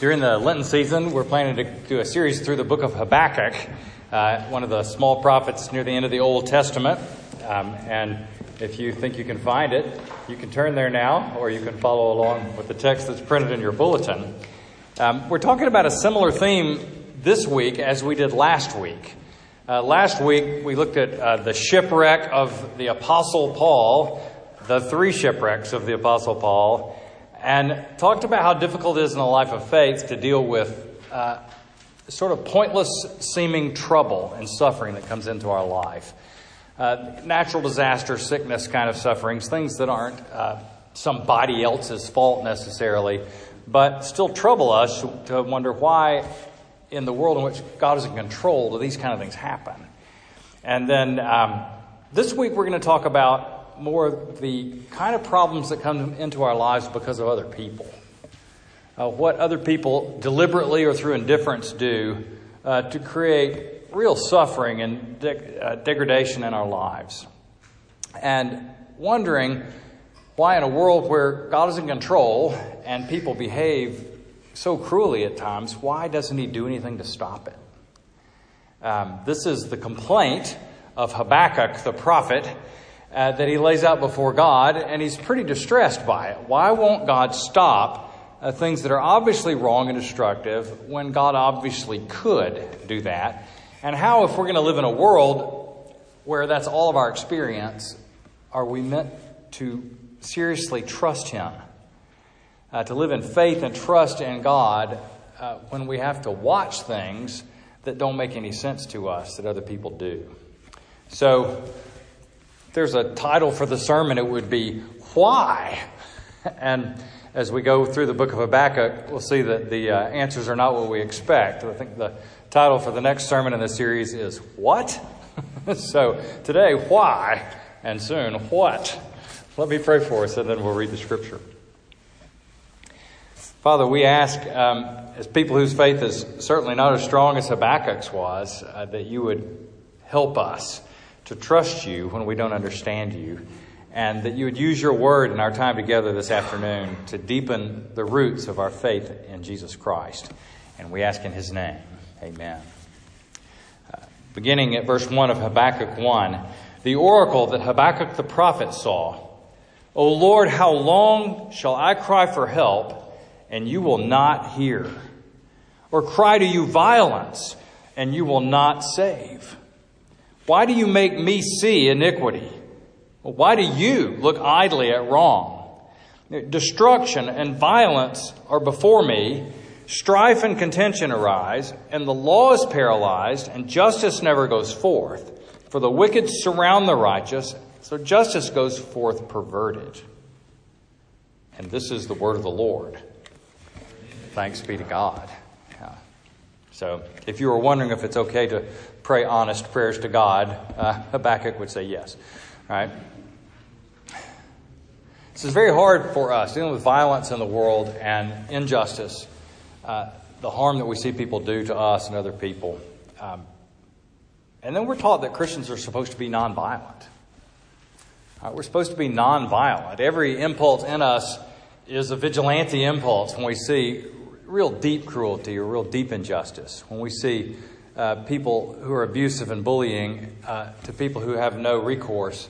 During the Lenten season, we're planning to do a series through the book of Habakkuk, uh, one of the small prophets near the end of the Old Testament. Um, and if you think you can find it, you can turn there now, or you can follow along with the text that's printed in your bulletin. Um, we're talking about a similar theme this week as we did last week. Uh, last week, we looked at uh, the shipwreck of the Apostle Paul, the three shipwrecks of the Apostle Paul and talked about how difficult it is in the life of faith to deal with uh, sort of pointless seeming trouble and suffering that comes into our life. Uh, natural disaster, sickness kind of sufferings, things that aren't uh, somebody else's fault necessarily, but still trouble us to wonder why, in the world in which God is in control, do these kind of things happen? And then um, this week we're going to talk about more the kind of problems that come into our lives because of other people. Uh, what other people deliberately or through indifference do uh, to create real suffering and de- uh, degradation in our lives. And wondering why, in a world where God is in control and people behave so cruelly at times, why doesn't He do anything to stop it? Um, this is the complaint of Habakkuk the prophet uh, that he lays out before God, and he's pretty distressed by it. Why won't God stop uh, things that are obviously wrong and destructive when God obviously could do that? And how, if we're going to live in a world where that's all of our experience, are we meant to seriously trust Him? Uh, to live in faith and trust in God uh, when we have to watch things that don't make any sense to us that other people do. So, there's a title for the sermon, it would be Why? And as we go through the book of Habakkuk, we'll see that the uh, answers are not what we expect. I think the title for the next sermon in the series is What? so today, why? And soon, what? Let me pray for us and then we'll read the scripture. Father, we ask, um, as people whose faith is certainly not as strong as Habakkuk's was, uh, that you would help us to trust you when we don't understand you, and that you would use your word in our time together this afternoon to deepen the roots of our faith in Jesus Christ. And we ask in his name. Amen. Uh, beginning at verse 1 of Habakkuk 1, the oracle that Habakkuk the prophet saw O Lord, how long shall I cry for help, and you will not hear? Or cry to you violence, and you will not save? Why do you make me see iniquity? Why do you look idly at wrong? Destruction and violence are before me. Strife and contention arise, and the law is paralyzed, and justice never goes forth. For the wicked surround the righteous, so justice goes forth perverted. And this is the word of the Lord. Thanks be to God. So, if you were wondering if it's okay to pray honest prayers to God, uh, Habakkuk would say yes. Right? This is very hard for us, dealing with violence in the world and injustice, uh, the harm that we see people do to us and other people. Um, and then we're taught that Christians are supposed to be nonviolent. Uh, we're supposed to be nonviolent. Every impulse in us is a vigilante impulse when we see real deep cruelty or real deep injustice, when we see uh, people who are abusive and bullying uh, to people who have no recourse,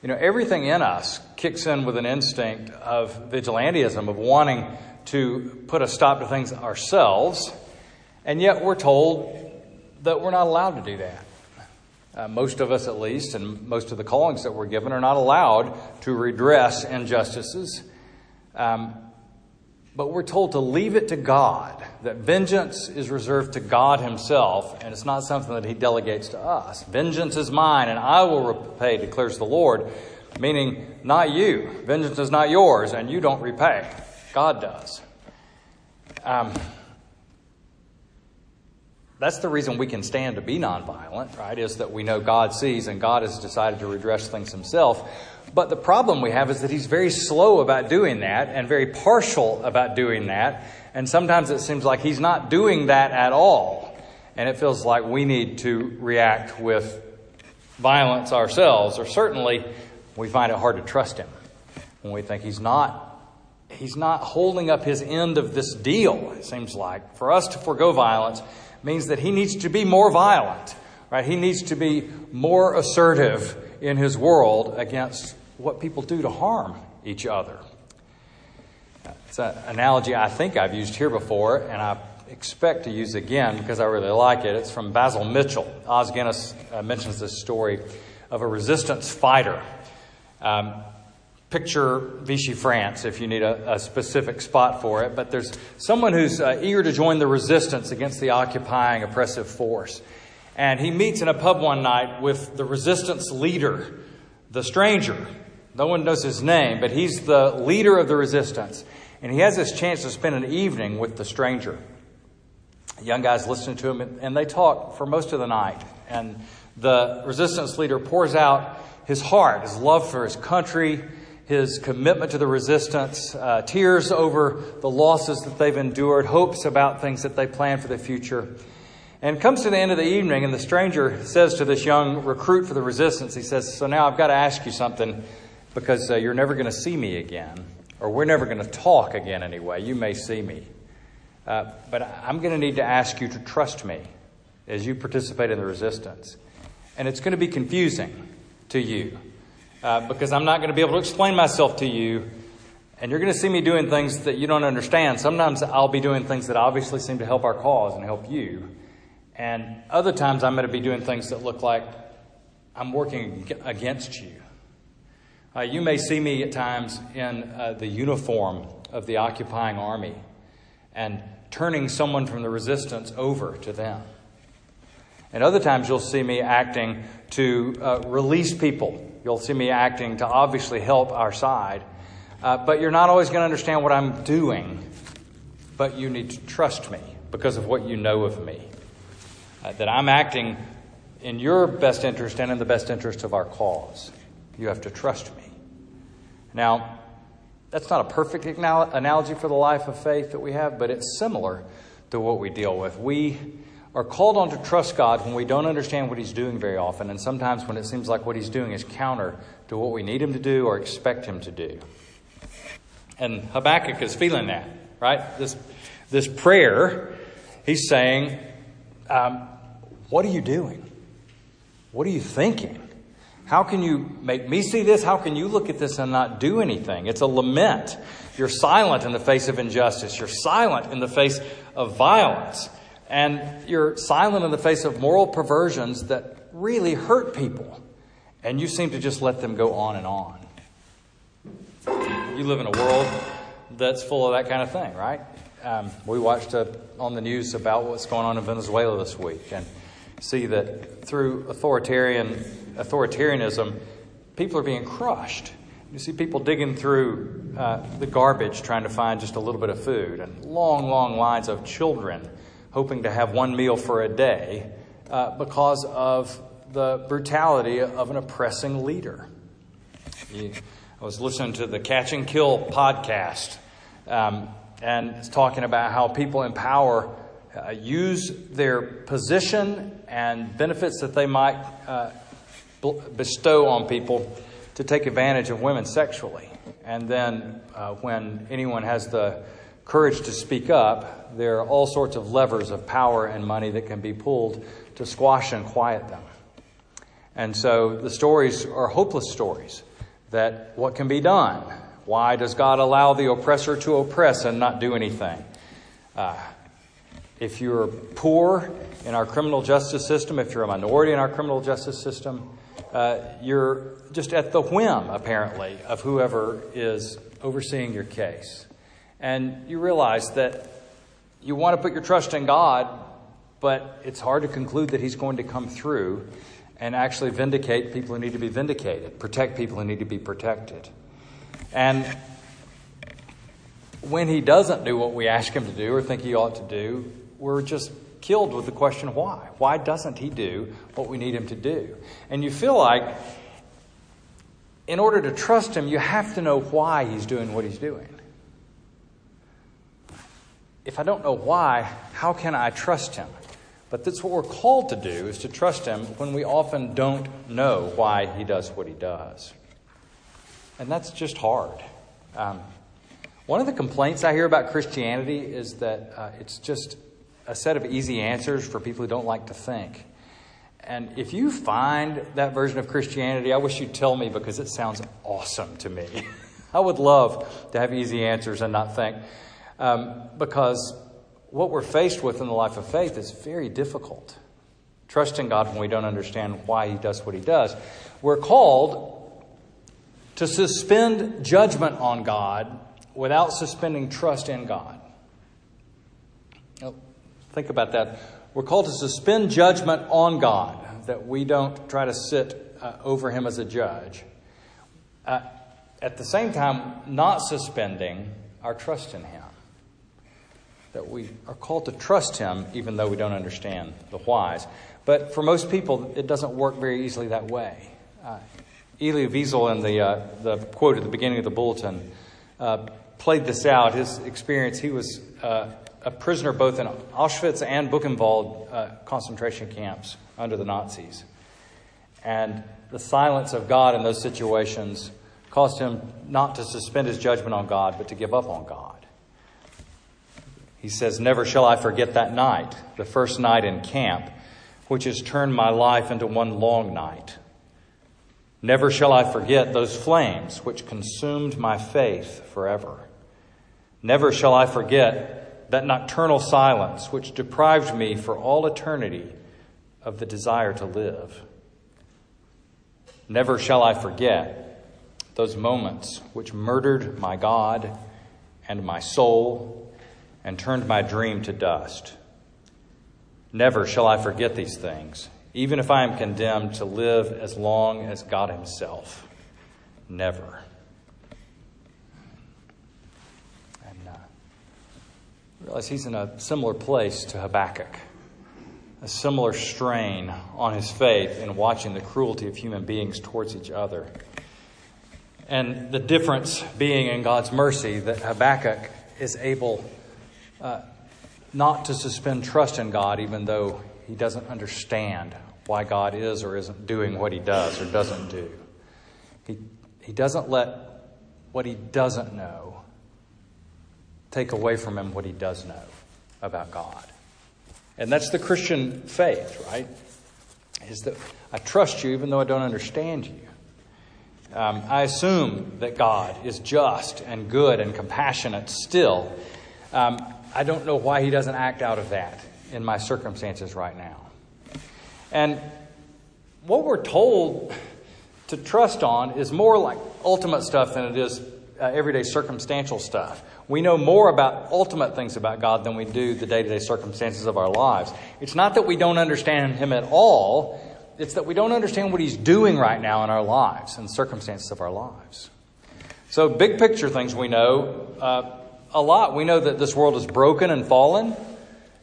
you know, everything in us kicks in with an instinct of vigilantism, of wanting to put a stop to things ourselves, and yet we're told that we're not allowed to do that. Uh, most of us, at least, and most of the callings that we're given, are not allowed to redress injustices. Um, but we're told to leave it to God, that vengeance is reserved to God Himself, and it's not something that He delegates to us. Vengeance is mine, and I will repay, declares the Lord, meaning not you. Vengeance is not yours, and you don't repay. God does. Um, that's the reason we can stand to be nonviolent, right? Is that we know God sees and God has decided to redress things Himself. But the problem we have is that he's very slow about doing that and very partial about doing that. And sometimes it seems like he's not doing that at all. And it feels like we need to react with violence ourselves, or certainly we find it hard to trust him when we think he's not he's not holding up his end of this deal, it seems like. For us to forego violence means that he needs to be more violent, right? He needs to be more assertive in his world against what people do to harm each other. It's an analogy I think I've used here before, and I expect to use again because I really like it. It's from Basil Mitchell. Os Guinness uh, mentions this story of a resistance fighter. Um, picture Vichy, France, if you need a, a, specific spot for it. But there's someone who's uh, eager to join the resistance against the occupying oppressive force. And he meets in a pub one night with the resistance leader, the stranger. No one knows his name, but he's the leader of the resistance. And he has this chance to spend an evening with the stranger. young guys listen to him, and they talk for most of the night. And the resistance leader pours out his heart, his love for his country, his commitment to the resistance, uh, tears over the losses that they've endured, hopes about things that they plan for the future. And comes to the end of the evening, and the stranger says to this young recruit for the resistance, he says, So now I've got to ask you something because uh, you're never going to see me again, or we're never going to talk again anyway. You may see me. Uh, but I'm going to need to ask you to trust me as you participate in the resistance. And it's going to be confusing to you uh, because I'm not going to be able to explain myself to you. And you're going to see me doing things that you don't understand. Sometimes I'll be doing things that obviously seem to help our cause and help you. And other times I'm going to be doing things that look like I'm working against you. Uh, you may see me at times in uh, the uniform of the occupying army and turning someone from the resistance over to them. And other times you'll see me acting to uh, release people. You'll see me acting to obviously help our side. Uh, but you're not always going to understand what I'm doing. But you need to trust me because of what you know of me. Uh, that I'm acting in your best interest and in the best interest of our cause. You have to trust me. Now, that's not a perfect analogy for the life of faith that we have, but it's similar to what we deal with. We are called on to trust God when we don't understand what He's doing very often, and sometimes when it seems like what He's doing is counter to what we need Him to do or expect Him to do. And Habakkuk is feeling that, right? This, this prayer, he's saying, um, What are you doing? What are you thinking? How can you make me see this? How can you look at this and not do anything? It's a lament. You're silent in the face of injustice. You're silent in the face of violence. And you're silent in the face of moral perversions that really hurt people. And you seem to just let them go on and on. You live in a world that's full of that kind of thing, right? Um, we watched uh, on the news about what's going on in Venezuela this week and see that through authoritarian authoritarianism, people are being crushed. You see people digging through uh, the garbage trying to find just a little bit of food, and long, long lines of children hoping to have one meal for a day uh, because of the brutality of an oppressing leader. I was listening to the Catch and Kill podcast, um, and it's talking about how people in power uh, use their position and benefits that they might uh, bestow on people to take advantage of women sexually. And then uh, when anyone has the courage to speak up, there are all sorts of levers of power and money that can be pulled to squash and quiet them. And so the stories are hopeless stories that what can be done? Why does God allow the oppressor to oppress and not do anything? Uh, if you're poor in our criminal justice system, if you're a minority in our criminal justice system, uh, you're just at the whim, apparently, of whoever is overseeing your case. And you realize that you want to put your trust in God, but it's hard to conclude that He's going to come through and actually vindicate people who need to be vindicated, protect people who need to be protected. And when He doesn't do what we ask Him to do or think He ought to do, we're just killed with the question why? Why doesn't He do what we need Him to do? And you feel like in order to trust Him, you have to know why He's doing what He's doing if I don't know why, how can I trust him? But that's what we're called to do is to trust him when we often don't know why he does what he does. And that's just hard. Um, One of the complaints I hear about Christianity is that uh, it's just a set of easy answers for people who don't like to think. And if you find that version of Christianity, I wish you'd tell me because it sounds awesome to me. I would love to have easy answers and not think. Um, because what we're faced with in the life of faith is very difficult. Trusting God when we don't understand why He does what He does. We're called to suspend judgment on God without suspending trust in God. Think about that. We're called to suspend judgment on God, that we don't try to sit uh, over Him as a judge. Uh, at the same time, not suspending our trust in Him that we are called to trust Him even though we don't understand the whys. But for most people, it doesn't work very easily that way. Uh, Elie Wiesel, in the, uh, the quote at the beginning of the bulletin, uh, played this out. His experience, he was uh, a prisoner both in Auschwitz and Buchenwald uh, concentration camps under the Nazis. And the silence of God in those situations caused him not to suspend his judgment on God, but to give up on God. He says, Never shall I forget that night, the first night in camp, which has turned my life into one long night. Never shall I forget those flames which consumed my faith forever. Never shall I forget that nocturnal silence which deprived me for all eternity of the desire to live. Never shall I forget those moments which murdered my God and my soul and turned my dream to dust. Never shall I forget these things, even if I am condemned to live as long as God Himself. Never. And uh, realize he's in a similar place to Habakkuk, a similar strain on his faith in watching the cruelty of human beings towards each other. And the difference being in God's mercy that Habakkuk is able uh, not to suspend trust in God, even though he doesn't understand why God is or isn't doing what he does or doesn't do. He, he doesn't let what he doesn't know take away from him what he does know about God. And that's the Christian faith, right? Is that I trust you even though I don't understand you. Um, I assume that God is just and good and compassionate still. Um, I don't know why he doesn't act out of that in my circumstances right now. And what we're told to trust on is more like ultimate stuff than it is uh, everyday circumstantial stuff. We know more about ultimate things about God than we do the day to day circumstances of our lives. It's not that we don't understand Him at all, it's that we don't understand what He's doing right now in our lives and circumstances of our lives. So, big picture things we know. Uh, a lot. We know that this world is broken and fallen.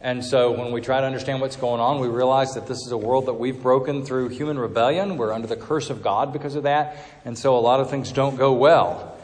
And so when we try to understand what's going on, we realize that this is a world that we've broken through human rebellion. We're under the curse of God because of that. And so a lot of things don't go well.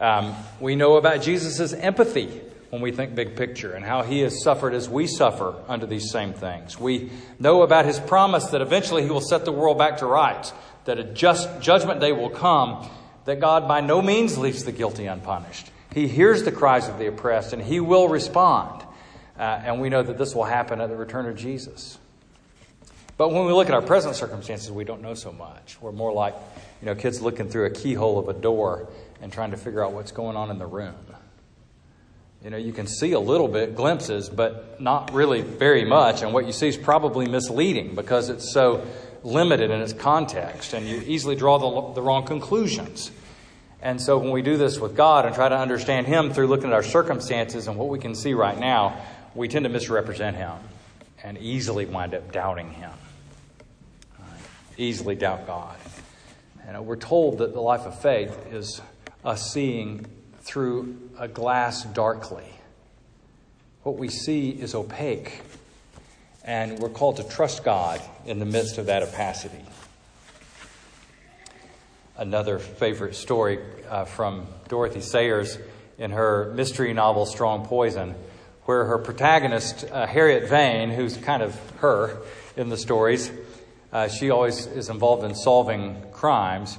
Um, we know about Jesus' empathy when we think big picture and how he has suffered as we suffer under these same things. We know about his promise that eventually he will set the world back to rights, that a just judgment day will come, that God by no means leaves the guilty unpunished. He hears the cries of the oppressed and he will respond. Uh, and we know that this will happen at the return of Jesus. But when we look at our present circumstances, we don't know so much. We're more like, you know, kids looking through a keyhole of a door and trying to figure out what's going on in the room. You know, you can see a little bit, glimpses, but not really very much. And what you see is probably misleading because it's so limited in its context, and you easily draw the, the wrong conclusions. And so when we do this with God and try to understand Him through looking at our circumstances and what we can see right now, we tend to misrepresent Him and easily wind up doubting Him. Easily doubt God. And we're told that the life of faith is us seeing through a glass darkly. What we see is opaque, and we're called to trust God in the midst of that opacity another favorite story uh, from Dorothy Sayers in her mystery novel Strong Poison, where her protagonist, uh, Harriet Vane, who's kind of her in the stories, uh, she always is involved in solving crimes,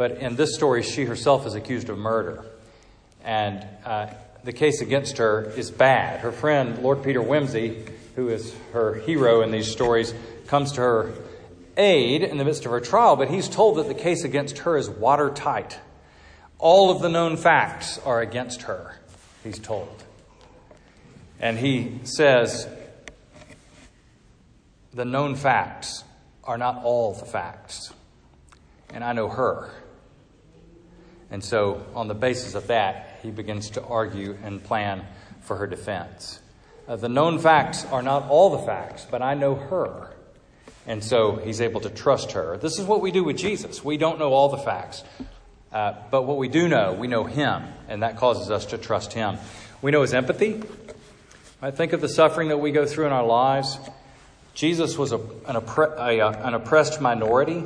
but in this story, she herself is accused of murder. And uh, the case against her is bad. Her friend, Lord Peter Wimsey, who is her hero in these stories, comes to her aid in the midst of her trial, but he's told that the case against her is watertight. All of the known facts are against her, he's told. And he says, the known facts are not all the facts. And I know her. And so, on the basis of that, he begins to argue and plan for her defense. Uh, the known facts are not all the facts, but I know her. And so he's able to trust her. This is what we do with Jesus. We don't know all the facts, uh, but what we do know, we know him, and that causes us to trust him. We know his empathy. I think of the suffering that we go through in our lives. Jesus was a, an, oppre- a, uh, an oppressed minority,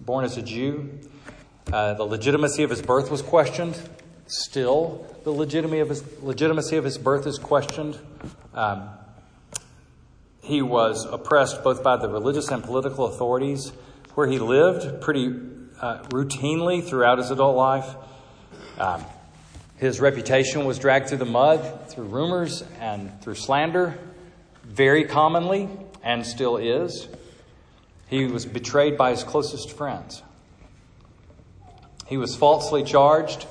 born as a Jew. Uh, the legitimacy of his birth was questioned. Still, the legitimacy of his, legitimacy of his birth is questioned. Um, he was oppressed both by the religious and political authorities where he lived pretty uh, routinely throughout his adult life. Um, his reputation was dragged through the mud, through rumors, and through slander, very commonly, and still is. He was betrayed by his closest friends. He was falsely charged,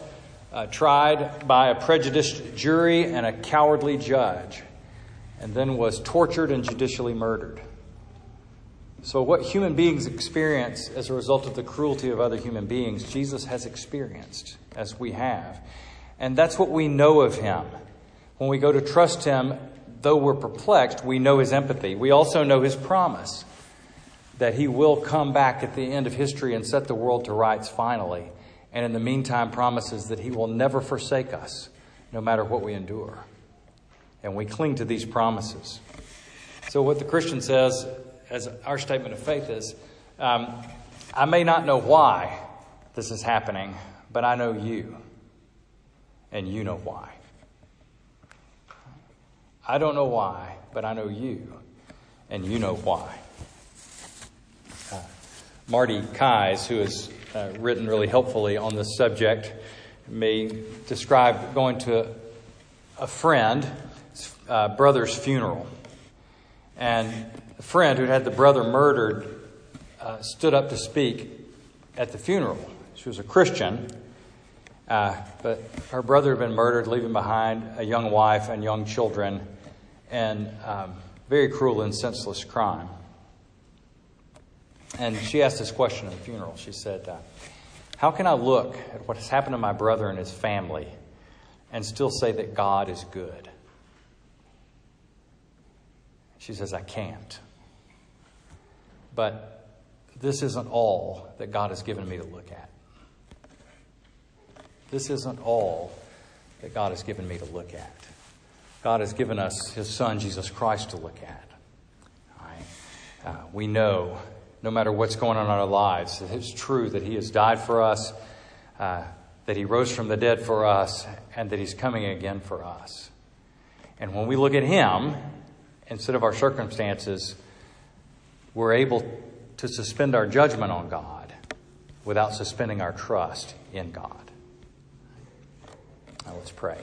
uh, tried by a prejudiced jury and a cowardly judge, and then was tortured and judicially murdered. So, what human beings experience as a result of the cruelty of other human beings, Jesus has experienced, as we have. And that's what we know of him. When we go to trust him, though we're perplexed, we know his empathy. We also know his promise that he will come back at the end of history and set the world to rights finally and in the meantime promises that He will never forsake us, no matter what we endure. And we cling to these promises. So, what the Christian says, as our statement of faith is, um, I may not know why this is happening, but I know you, and you know why. I don't know why, but I know you, and you know why. Uh, Mardi Keyes, who is uh, written really helpfully on this subject may describe going to a friend, uh, brother's funeral. And a friend who'd had the brother murdered uh, stood up to speak at the funeral. She was a Christian, uh, but her brother had been murdered, leaving behind a young wife and young children, and um, very cruel and senseless crime. And she asked this question at the funeral. She said, uh, How can I look at what has happened to my brother and his family and still say that God is good? She says, I can't. But this isn't all that God has given me to look at. This isn't all that God has given me to look at. God has given us His Son, Jesus Christ, to look at. Uh, we know no matter what's going on in our lives. It's true that He has died for us, uh, that He rose from the dead for us, and that He's coming again for us. And when we look at Him, instead of our circumstances, we're able to suspend our judgment on God without suspending our trust in God. Now let's pray.